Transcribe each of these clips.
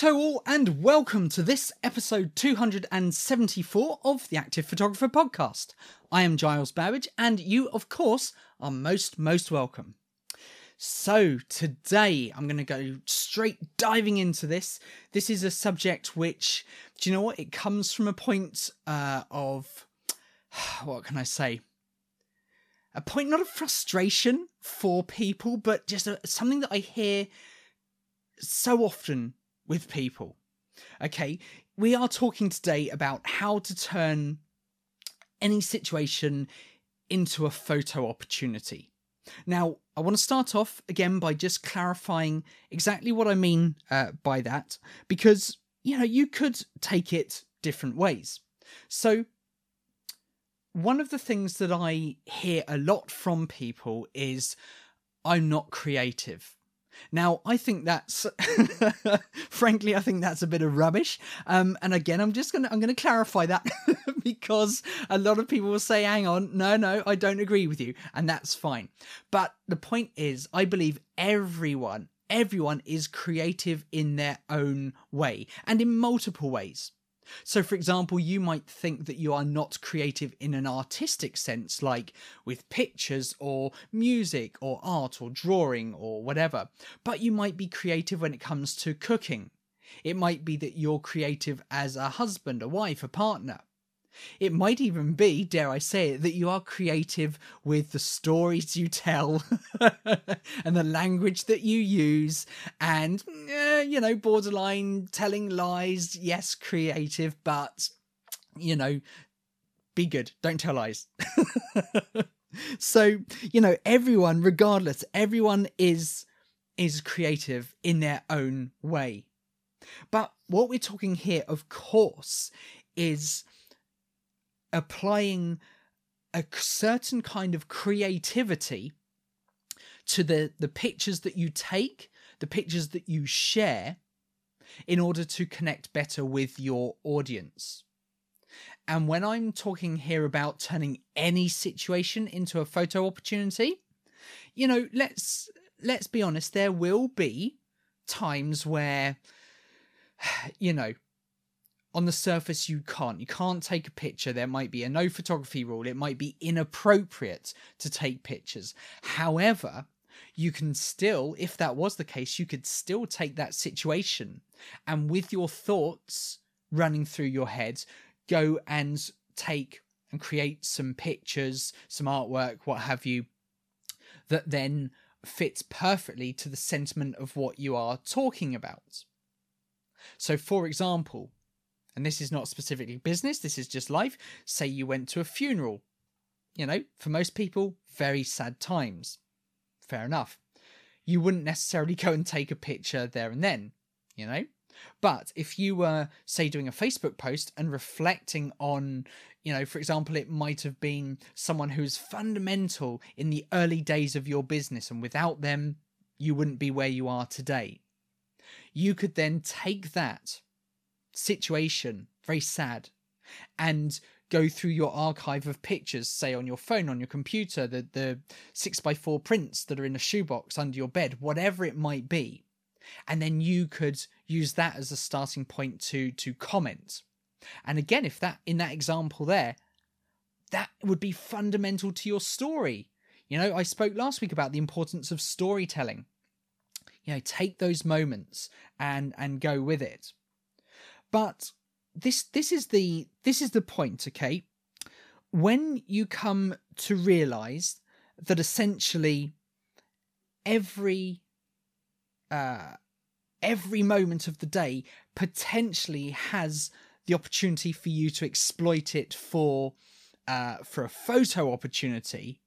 Ho all, and welcome to this episode 274 of the Active Photographer Podcast. I am Giles Babbidge, and you, of course, are most, most welcome. So, today I'm going to go straight diving into this. This is a subject which, do you know what? It comes from a point uh, of, what can I say? A point not of frustration for people, but just a, something that I hear so often with people. Okay, we are talking today about how to turn any situation into a photo opportunity. Now, I want to start off again by just clarifying exactly what I mean uh, by that, because, you know, you could take it different ways. So, one of the things that I hear a lot from people is, I'm not creative. Now, I think that's, frankly, I think that's a bit of rubbish. Um, and again, I'm just gonna I'm gonna clarify that because a lot of people will say, "Hang on, no, no, I don't agree with you," and that's fine. But the point is, I believe everyone, everyone is creative in their own way and in multiple ways. So, for example, you might think that you are not creative in an artistic sense, like with pictures or music or art or drawing or whatever, but you might be creative when it comes to cooking. It might be that you're creative as a husband, a wife, a partner. It might even be, dare I say it, that you are creative with the stories you tell and the language that you use, and, eh, you know, borderline telling lies. Yes, creative, but, you know, be good. Don't tell lies. so, you know, everyone, regardless, everyone is is creative in their own way. But what we're talking here, of course, is applying a certain kind of creativity to the the pictures that you take the pictures that you share in order to connect better with your audience. And when i'm talking here about turning any situation into a photo opportunity you know let's let's be honest there will be times where you know on the surface you can't. You can't take a picture. There might be a no photography rule. It might be inappropriate to take pictures. However you can still if that was the case you could still take that situation and with your thoughts running through your head go and take and create some pictures some artwork what have you that then fits perfectly to the sentiment of what you are talking about. So for example and this is not specifically business, this is just life. Say you went to a funeral. You know, for most people, very sad times. Fair enough. You wouldn't necessarily go and take a picture there and then, you know? But if you were, say, doing a Facebook post and reflecting on, you know, for example, it might have been someone who's fundamental in the early days of your business, and without them, you wouldn't be where you are today. You could then take that situation, very sad, and go through your archive of pictures, say on your phone, on your computer, the the six by four prints that are in a shoebox under your bed, whatever it might be, and then you could use that as a starting point to to comment. And again, if that in that example there, that would be fundamental to your story. You know, I spoke last week about the importance of storytelling. You know, take those moments and and go with it. But this this is the this is the point, okay? When you come to realize that essentially every uh every moment of the day potentially has the opportunity for you to exploit it for uh, for a photo opportunity,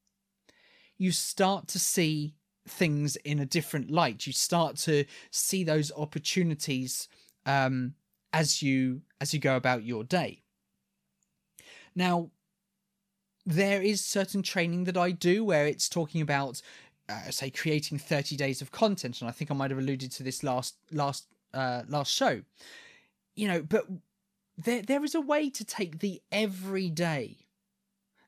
you start to see things in a different light. You start to see those opportunities um, as you as you go about your day. Now, there is certain training that I do where it's talking about, uh, say, creating thirty days of content, and I think I might have alluded to this last last uh, last show. You know, but there there is a way to take the everyday,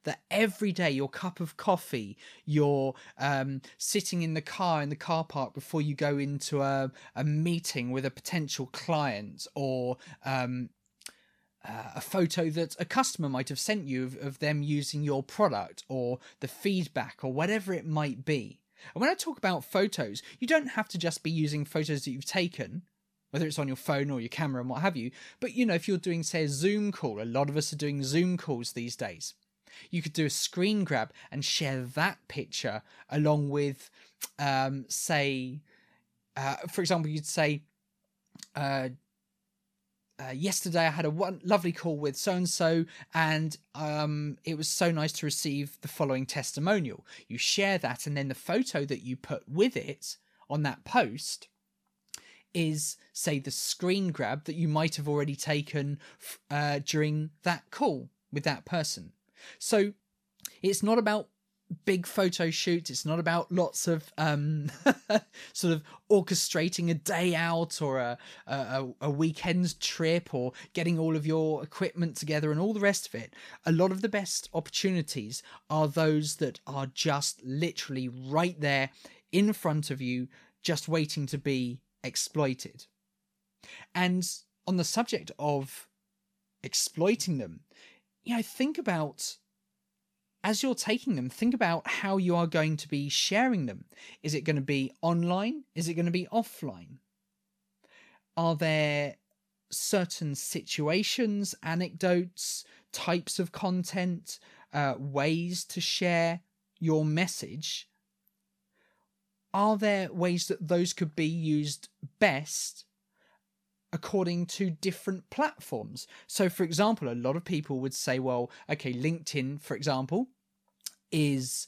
that every day your cup of coffee, you're um, sitting in the car in the car park before you go into a, a meeting with a potential client or um, uh, a photo that a customer might have sent you of, of them using your product or the feedback or whatever it might be. And when I talk about photos, you don't have to just be using photos that you've taken, whether it's on your phone or your camera and what have you. But you know, if you're doing, say, a Zoom call, a lot of us are doing Zoom calls these days. You could do a screen grab and share that picture along with, um, say, uh, for example, you'd say, uh, uh, yesterday I had a one lovely call with so and so, and um, it was so nice to receive the following testimonial. You share that, and then the photo that you put with it on that post is, say, the screen grab that you might have already taken uh, during that call with that person. So it's not about big photo shoots. It's not about lots of um, sort of orchestrating a day out or a, a, a weekend trip or getting all of your equipment together and all the rest of it. A lot of the best opportunities are those that are just literally right there in front of you, just waiting to be exploited. And on the subject of exploiting them, you know, think about as you're taking them, think about how you are going to be sharing them. Is it going to be online? Is it going to be offline? Are there certain situations, anecdotes, types of content, uh, ways to share your message? Are there ways that those could be used best according to different platforms. So, for example, a lot of people would say, well, okay, LinkedIn, for example, is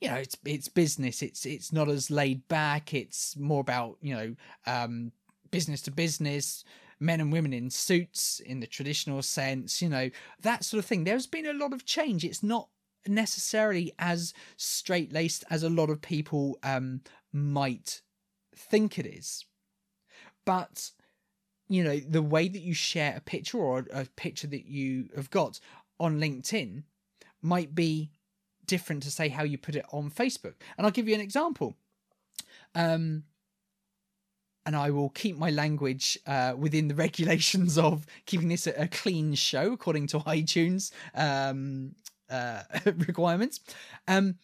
you know it's it's business. It's it's not as laid back. It's more about you know um business to business men and women in suits in the traditional sense you know that sort of thing. There's been a lot of change. It's not necessarily as straight laced as a lot of people um might think it is. But you know the way that you share a picture or a picture that you have got on linkedin might be different to say how you put it on Facebook. And I'll give you an example. Um, and I will keep my language uh, within the regulations of keeping this a, a clean show according to iTunes um, uh, requirements. Um,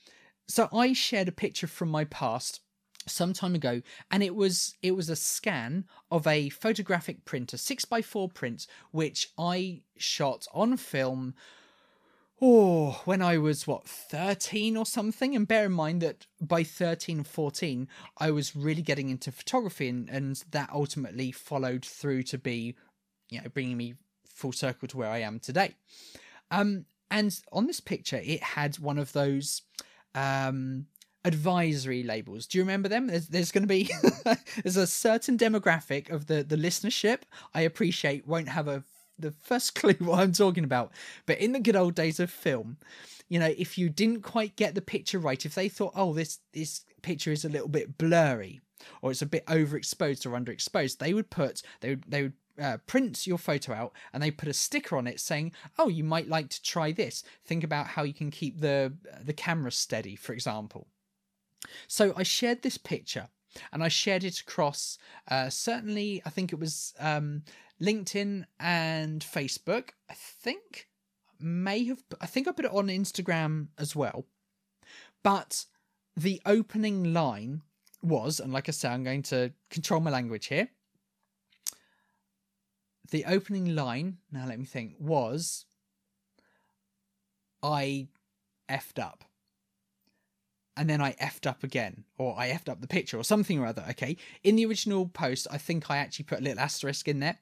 so I shared a picture from my past some time ago and it was it was a scan of a photographic printer 6 by 4 print which i shot on film oh, when I was what 13 or something. And bear in mind that by 13, 14, I was really getting into photography, and, and that ultimately followed through to be, you know, bringing me full circle to where I am today. Um, and on this picture, it had one of those um advisory labels. Do you remember them? There's, there's going to be there's a certain demographic of the the listenership I appreciate won't have a the first clue what I'm talking about. But in the good old days of film, you know, if you didn't quite get the picture right, if they thought, oh, this this picture is a little bit blurry or it's a bit overexposed or underexposed, they would put they would they would uh, print your photo out and they put a sticker on it saying, "Oh, you might like to try this. Think about how you can keep the the camera steady, for example." So I shared this picture and I shared it across. Uh, certainly, I think it was um, LinkedIn and Facebook. I think may have I think I put it on Instagram as well. But the opening line was, and like I said, I'm going to control my language here. The opening line, now let me think, was I effed up. And then I effed up again, or I effed up the picture, or something or other. Okay. In the original post, I think I actually put a little asterisk in there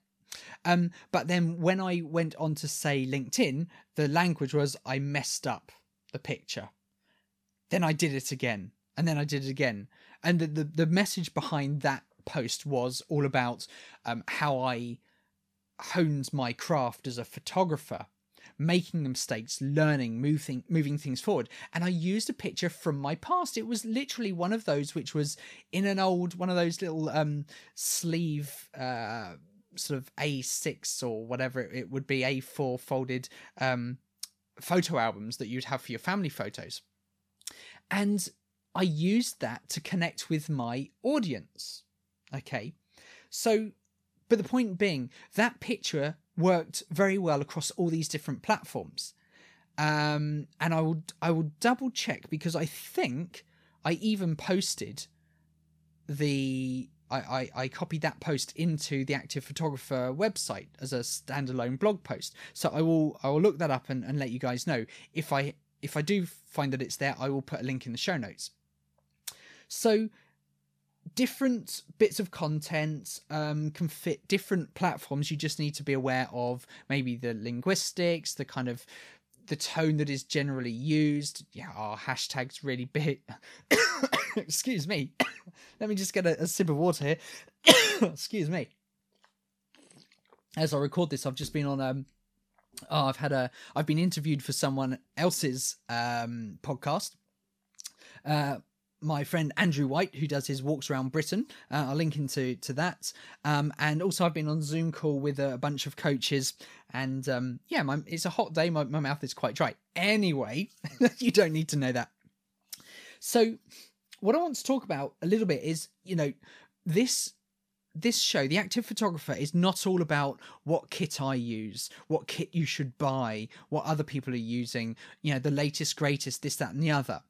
um, but then when I went on to say LinkedIn, the language was I messed up the picture. Then I did it again, and then I did it again. And the the, the message behind that post was all about um, how I honed my craft as a photographer making mistakes, learning, moving moving things forward. And I used a picture from my past. It was literally one of those which was in an old one of those little um sleeve uh sort of A6 or whatever it would be, A4 folded um, photo albums that you'd have for your family photos. And I used that to connect with my audience. Okay. So, but the point being, that picture worked very well across all these different platforms. Um, and I will I will double check because I think I even posted the I, I, I, copied that post into the active photographer website as a standalone blog post. So I will I will look that up and, and let you guys know. If I if I do find that it's there, I will put a link in the show notes. So different bits of content um, can fit different platforms. You just need to be aware of maybe the linguistics, the kind of the tone that is generally used. Yeah, our hashtags really big. Excuse me. Let me just get a, a sip of water here. Excuse me. As I record this, I've just been on um oh, I've had a I've been interviewed for someone else's um podcast. Uh my friend Andrew White, who does his walks around Britain. Uh, I'll link into to that. Um, and also, I've been on Zoom call with a, bunch of coaches, and um, yeah, my, it's a hot day. My, my mouth is quite dry. Anyway, you don't need to know that. So, what I want to talk about a little bit is, you know, this this show, The Active Photographer, is not all about what kit I use, what kit you should buy, what other people are using, you know, the latest, greatest, this, that, and the other.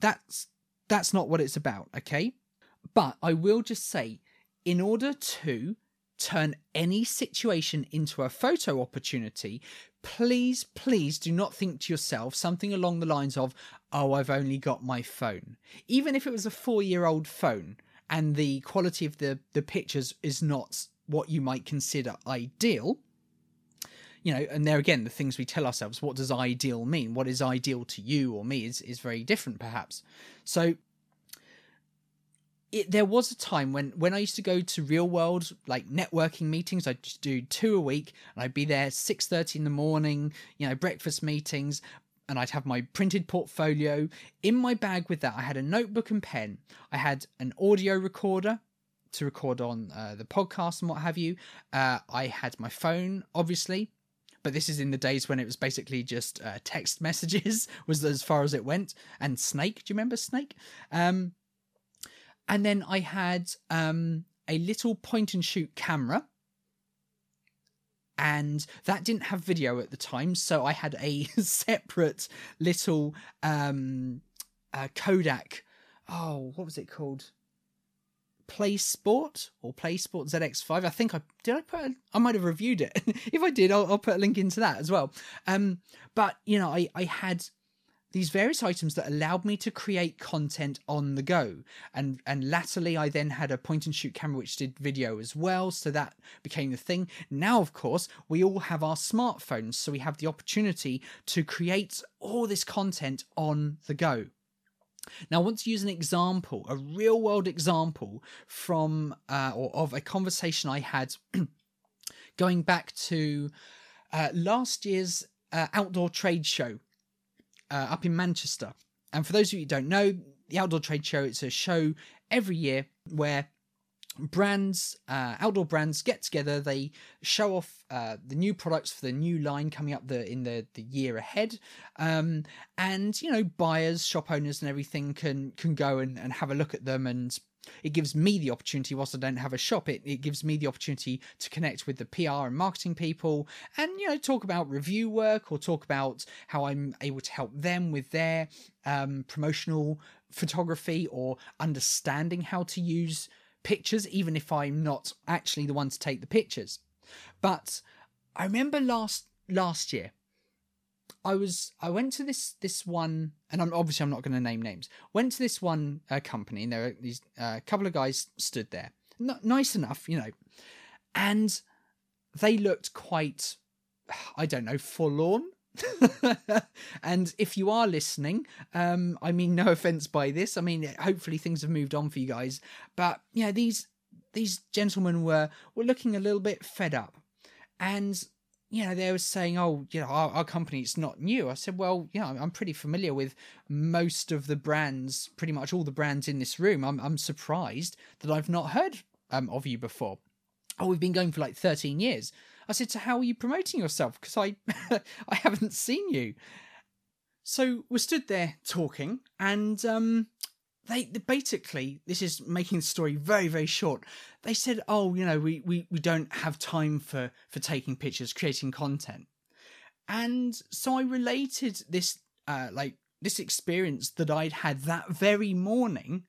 That's that's not what it's about, okay? But I will just say, in order to turn any situation into a photo opportunity, please, please do not think to yourself something along the lines of, oh, I've only got my phone. Even if it was a four year old phone and the quality of the, the pictures is not what you might consider ideal, you know, and there again, the things we tell ourselves, what does ideal mean? What is ideal to you or me is, is very different, perhaps. So, it, there was a time when when I used to go to real world like networking meetings. I'd do two a week, and I'd be there six thirty in the morning. You know, breakfast meetings, and I'd have my printed portfolio in my bag. With that, I had a notebook and pen. I had an audio recorder to record on uh, the podcast and what have you. Uh, I had my phone, obviously, but this is in the days when it was basically just uh, text messages was as far as it went. And Snake, do you remember Snake? Um, and then I had um, a little point and shoot camera. And that didn't have video at the time, so I had a separate little um, uh, Kodak. Oh, what was it called? Play Sport or Play Sport ZX5. I think I did. I put. A, I might have reviewed it. if I did, I'll, I'll, put a link into that as well. Um, but you know, I I had these various items that allowed me to create content on the go and and latterly i then had a point and shoot camera which did video as well so that became the thing now of course we all have our smartphones so we have the opportunity to create all this content on the go now, I want to use an example, a real world example from uh, or of a conversation I had going back to uh, last year's uh, outdoor trade show uh, up in Manchester. And for those of you who don't know, the Outdoor Trade Show, it's a show every year where brands, uh, outdoor brands get together. They show off uh, the new products for the new line coming up the in the the year ahead, um, and you know buyers, shop owners, and everything can can go and, and have a look at them and it gives me the opportunity, whilst I don't have a shop, it, it gives me the opportunity to connect with the PR and marketing people and, you know, talk about review work or talk about how I'm able to help them with their um, promotional photography or understanding how to use pictures, even if I'm not actually the one to take the pictures. But I remember last last year I was I went to this this one, and I'm obviously I'm not going to name names. Went to this one uh, company, and there were these a uh, couple of guys stood there, nice enough, you know, and they looked quite, I don't know, forlorn. and if you are listening, um, I mean no offense by this. I mean, hopefully things have moved on for you guys, but yeah, these these gentlemen were were looking a little bit fed up, and you know, they were saying, oh, you know, our, our company, it's not new. I said, well, yeah, I'm pretty familiar with most of the brands, pretty much all the brands in this room. I'm, I'm surprised that I've not heard um, of you before. Oh, we've been going for like 13 years. I said, so how are you promoting yourself? Because I, I haven't seen you. So we're stood there talking, and um, they, they basically this is making the story very very short. They said, "Oh, you know, we we we don't have time for for taking pictures, creating content," and so I related this uh, like this experience that I'd had that very morning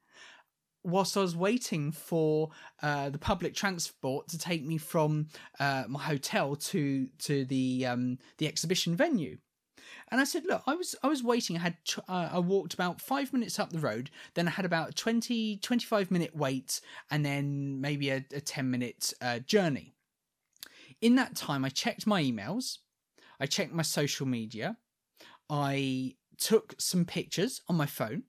whilst I was waiting for uh, the public transport to take me from uh, my hotel to to the um, the exhibition venue. And I said, look, I was I was waiting. I had uh, I walked about five minutes up the road. Then I had about a 20, 25 minute wait, and then maybe a, a ten minute uh, journey. In that time, I checked my emails, I checked my social media, I took some pictures on my phone,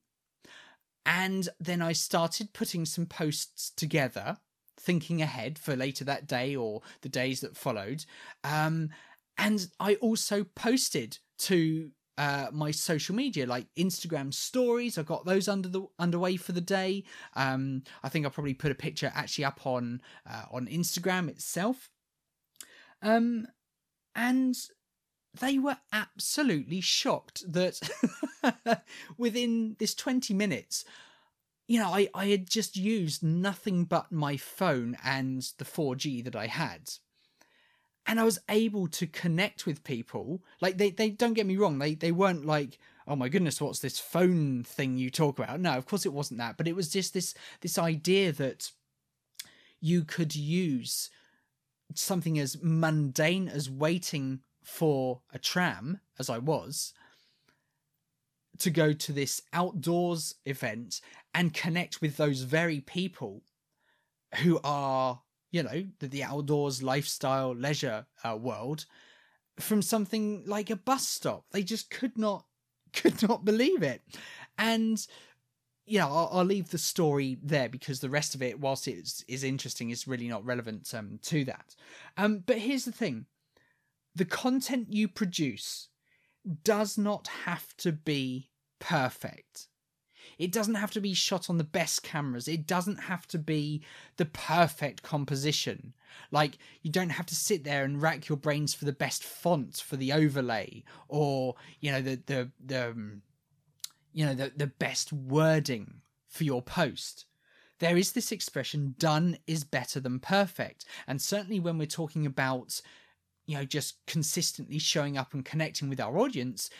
and then I started putting some posts together, thinking ahead for later that day or the days that followed. Um, and I also posted to uh, my social media like Instagram stories. I got those under the underway for the day. Um, I think I probably put a picture actually up on uh, on Instagram itself. Um, and they were absolutely shocked that within this 20 minutes you know I, I had just used nothing but my phone and the 4g that i had. And i was able to connect with people. Like they, they don't get me wrong they, they weren't like oh my goodness what's this phone thing you talk about? No of course it wasn't that but it was just this this idea that you could use something as mundane as waiting for a tram, as I was, to go to this outdoors event and connect with those very people who are, you know, the, the outdoors lifestyle leisure uh, world from something like a bus stop. They just could not could not believe it. And you know, I'll, I'll, leave the story there because the rest of it, whilst it is, interesting, is really not relevant um, to that. Um, but here's the thing: the content you produce does not have to be perfect. It doesn't have to be shot on the best cameras. It doesn't have to be the perfect composition. Like, you don't have to sit there and rack your brains for the best font for the overlay or, you know, the, the, the, um, you know, the, the best wording for your post. There is this expression, done is better than perfect. And certainly when we're talking about you know just consistently showing up and connecting with our audience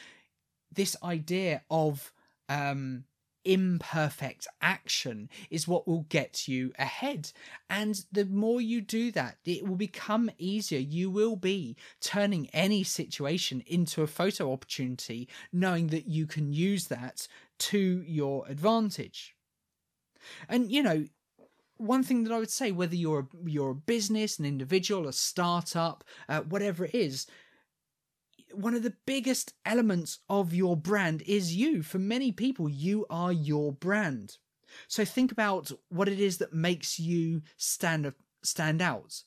this idea of um imperfect action is what will get you ahead. And the more you do that it will become easier. You will be turning any situation into a photo opportunity knowing that you can use that to your advantage. And you know one thing that I would say, whether you're a, you're a business, an individual, a startup, uh, whatever it is, one of the biggest elements of your brand is you. For many people, you are your brand. So think about what it is that makes you stand stand out.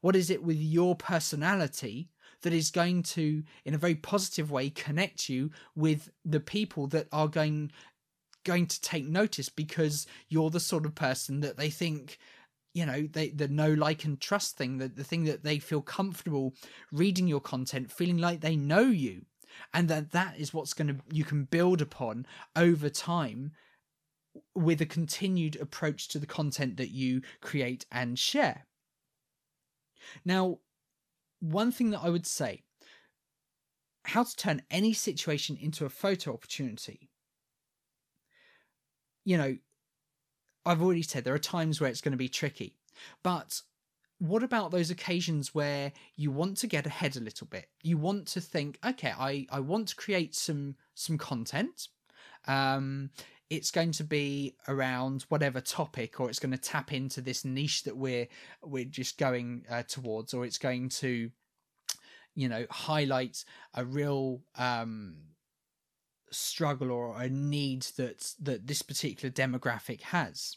What is it with your personality that is going to, in a very positive way, connect you with the people that are going going to take notice because you're the sort of person that they think you know they the know like and trust thing the, the thing that they feel comfortable reading your content feeling like they know you and that that is what's going to you can build upon over time with a continued approach to the content that you create and share. Now one thing that i would say how to turn any situation into a photo opportunity you know, I've already said there are times where it's going to be tricky, but what about those occasions where you want to get ahead a little bit? You want to think, okay, I, I want to create some some content. Um, it's going to be around whatever topic, or it's going to tap into this niche that we're we're just going uh, towards, or it's going to, you know, highlight a real um, struggle or a need that that this particular demographic has.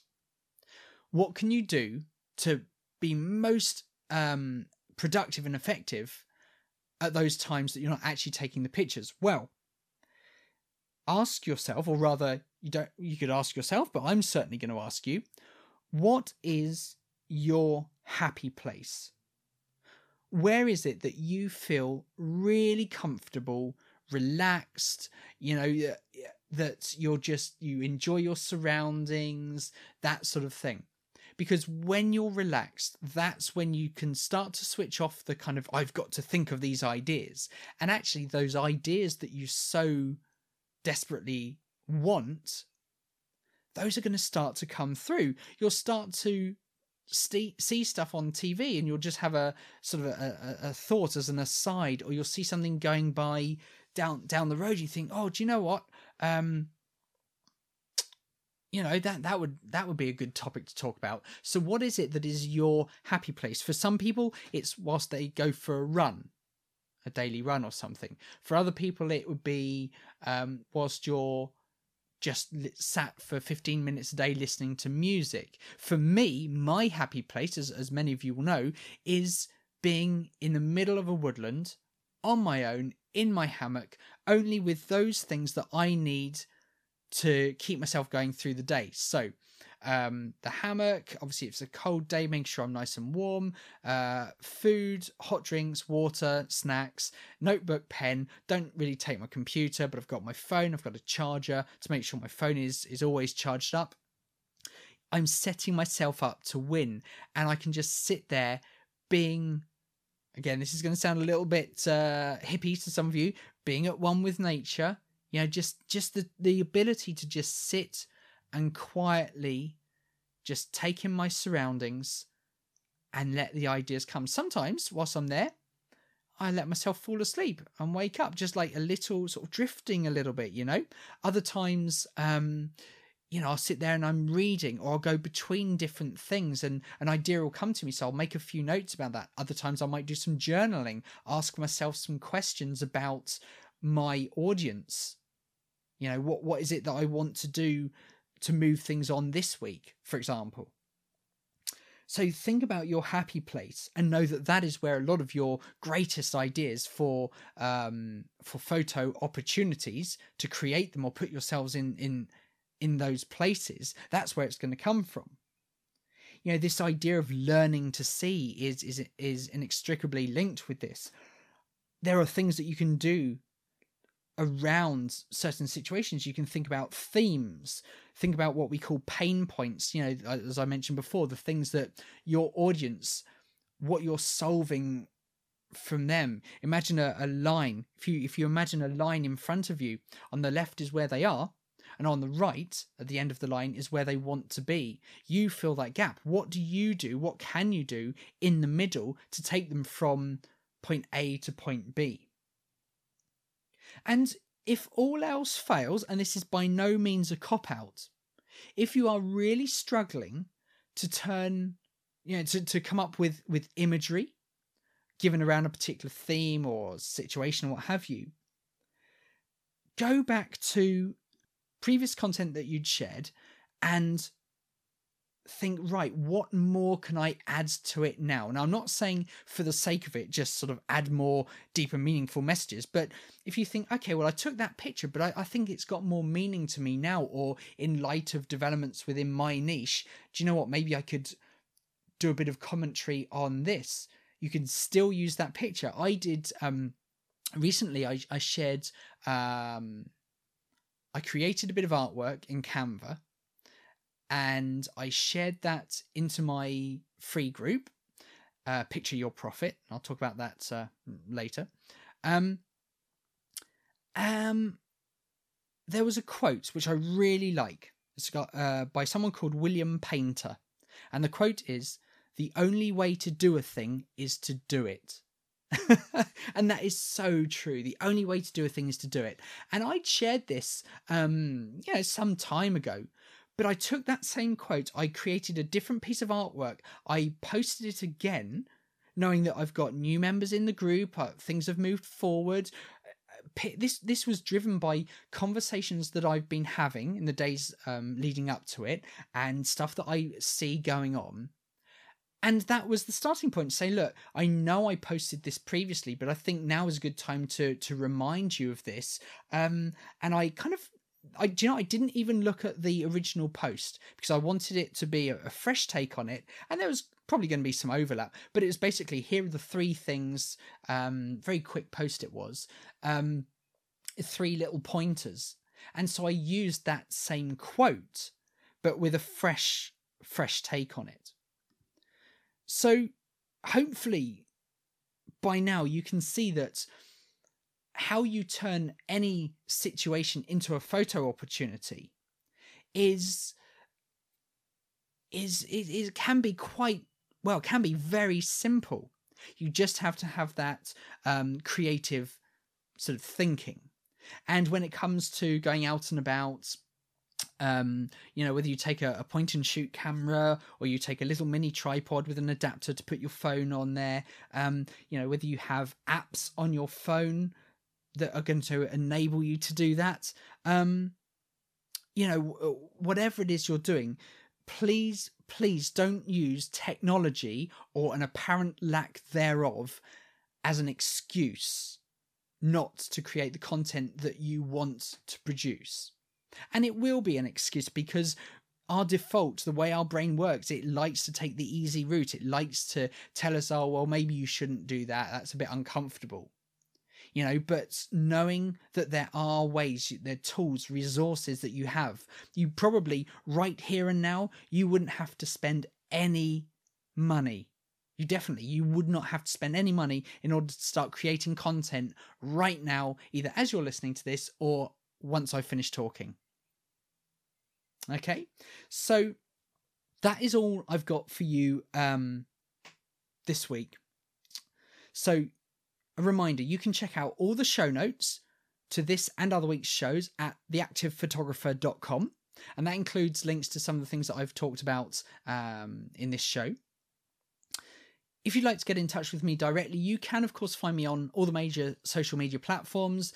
What can you do to be most um, productive and effective at those times that you're not actually taking the pictures? Well ask yourself or rather you don't you could ask yourself but i'm certainly going to ask you what is your happy place? Where is it that you feel really comfortable relaxed you know that you're just you enjoy your surroundings that sort of thing. Because when you're relaxed that's when you can start to switch off the kind of i've got to think of these ideas. And actually those ideas that you so desperately want those are going to start to come through. You'll start to see, stuff on TV and you'll just have a sort of a, a, a, thought as an aside, or you'll see something going by down down the road. You think, oh, do you know what? Um, you know that that would that would be a good topic to talk about. So, what is it that is your happy place? For some people, it's whilst they go for a run, a daily run or something. For other people, it would be um, whilst you're just sat for 15 minutes a day listening to music. For me, my happy place, as, as many of you will know, is being in the middle of a woodland on my own in my hammock, only with those things that I need to keep myself going through the day. So, um, the hammock. Obviously, if it's a cold day, make sure I'm nice and warm. Uh, food, hot drinks, water, snacks, notebook, pen. Don't really take my computer, but I've got my phone. I've got a charger to make sure my phone is is always charged up. I'm setting myself up to win, and I can just sit there being. Again, this is going to sound a little bit uh, hippie to some of you. Being at one with nature, you know, just just the the ability to just sit and quietly just take in my surroundings and let the ideas come. Sometimes, whilst I'm there, I let myself fall asleep and wake up, just like a little sort of drifting a little bit, you know. Other times, um, you know, I'll sit there and I'm reading, or I'll go between different things, and an idea will come to me. So I'll make a few notes about that. Other times, I might do some journaling, ask myself some questions about my audience. You know, what what is it that I want to do to move things on this week, for example. So think about your happy place and know that that is where a lot of your greatest ideas for um, for photo opportunities to create them or put yourselves in in in those places. That's where it's going to come from. You know, this idea of learning to see is is is inextricably linked with this. There are things that you can do around certain situations you can think about themes think about what we call pain points you know uh, as i mentioned before the things that your audience what you're solving from them imagine a, a line if you if you imagine a line in front of you on the left is where they are and on the right at the end of the line is where they want to be. You fill that gap. What do you do? What can you do in the middle to take them from point a to point b? And if all else fails, and this is by no means a cop out, if you are really struggling to turn, you know, to, to come up with, with imagery given around a particular theme or situation or what have you, go back to previous content that you'd shared and think, right, what more can I add to it now? Now, I'm not saying for the sake of it, just sort of add more deeper, meaningful messages, but if you think, okay, well, I took that picture, but I, I think it's got more meaning to me now, or in light of developments within my niche, do you know what? Maybe I could do a bit of commentary on this. You can still use that picture. I did, um, recently, I, I shared, um, I created a bit of artwork in Canva and I shared that into my free group, uh, Picture Your Profit. I'll talk about that uh, later. Um, um, there was a quote which I really like. It's got uh, by someone called William Painter, and the quote is, "The only way to do a thing is to do it." and that is so true. The only way to do a thing is to do it. And I'd shared this, um, you know, some time ago, but I took that same quote, I created a different piece of artwork, I posted it again, knowing that I've got new members in the group, uh, things have moved forward. Uh, this this was driven by conversations that I've been having in the days um, leading up to it, and stuff that I see going on. And that was the starting point say, look, I know I posted this previously, but I think now is a good time to to remind you of this. Um, and I kind of I do you know I didn't even look at the original post because I wanted it to be a, a fresh take on it, and there was probably going to be some overlap. But it was basically here are the three things. Um, very quick post it was. Um, three little pointers. And so I used that same quote, but with a fresh, fresh take on it. So hopefully by now you can see that how you turn any situation into a photo opportunity is is it, can be quite well can be very simple. You just have to have that um, creative sort of thinking. And when it comes to going out and about um, you know, whether you take a, a, point and shoot camera or you take a little mini tripod with an adapter to put your phone on there, um, you know, whether you have apps on your phone that are going to enable you to do that, um, you know, whatever it is you're doing, please, please don't use technology or an apparent lack thereof as an excuse not to create the content that you want to produce. And it will be an excuse because our default, the way our brain works, it likes to take the easy route. It likes to tell us, oh, well, maybe you shouldn't do that. That's a bit uncomfortable. You know, but knowing that there are ways, there are tools, resources that you have, you probably right here and now, you wouldn't have to spend any money. You definitely, you would not have to spend any money in order to start creating content right now, either as you're listening to this or once I finish talking. Okay, so that is all I've got for you um, this week. So, a reminder you can check out all the show notes to this and other week's shows at theactivephotographer.com. And that includes links to some of the things that I've talked about um, in this show. If you'd like to get in touch with me directly, you can, of course, find me on all the major social media platforms.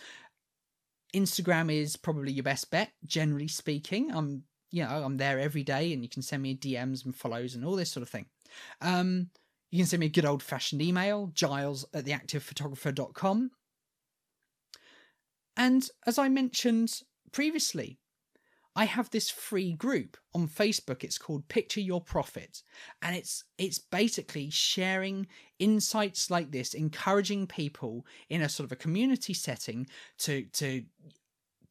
Instagram is probably your best bet, generally speaking. I'm you know, I'm there every day and you can send me DMs and follows and all this sort of thing. Um, you can send me a good old fashioned email, giles at theactivephotographer.com. And as I mentioned previously, I have this free group on Facebook. It's called Picture Your Profit. And it's it's basically sharing insights like this, encouraging people in a sort of a community setting to to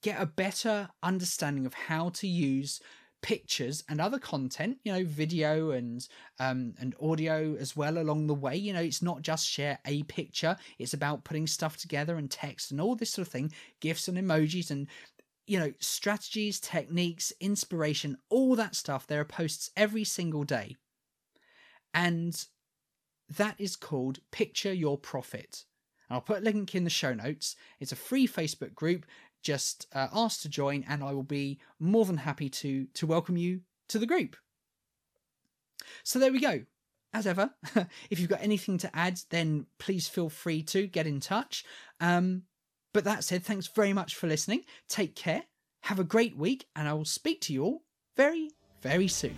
get a better understanding of how to use pictures and other content you know video and um and audio as well along the way. You know it's not just share a picture. It's about putting stuff together and text and all this sort of thing gifs and emojis and you know strategies techniques inspiration all that stuff. There are posts every single day. And that is called picture your profit. I'll put a link in the show notes. It's a free Facebook group just uh, ask to join, and I will be more than happy to to welcome you to the group. So there we go. As ever, if you've got anything to add, then please feel free to get in touch. Um, but that said, thanks very much for listening. Take care. Have a great week, and I will speak to you all very, very soon.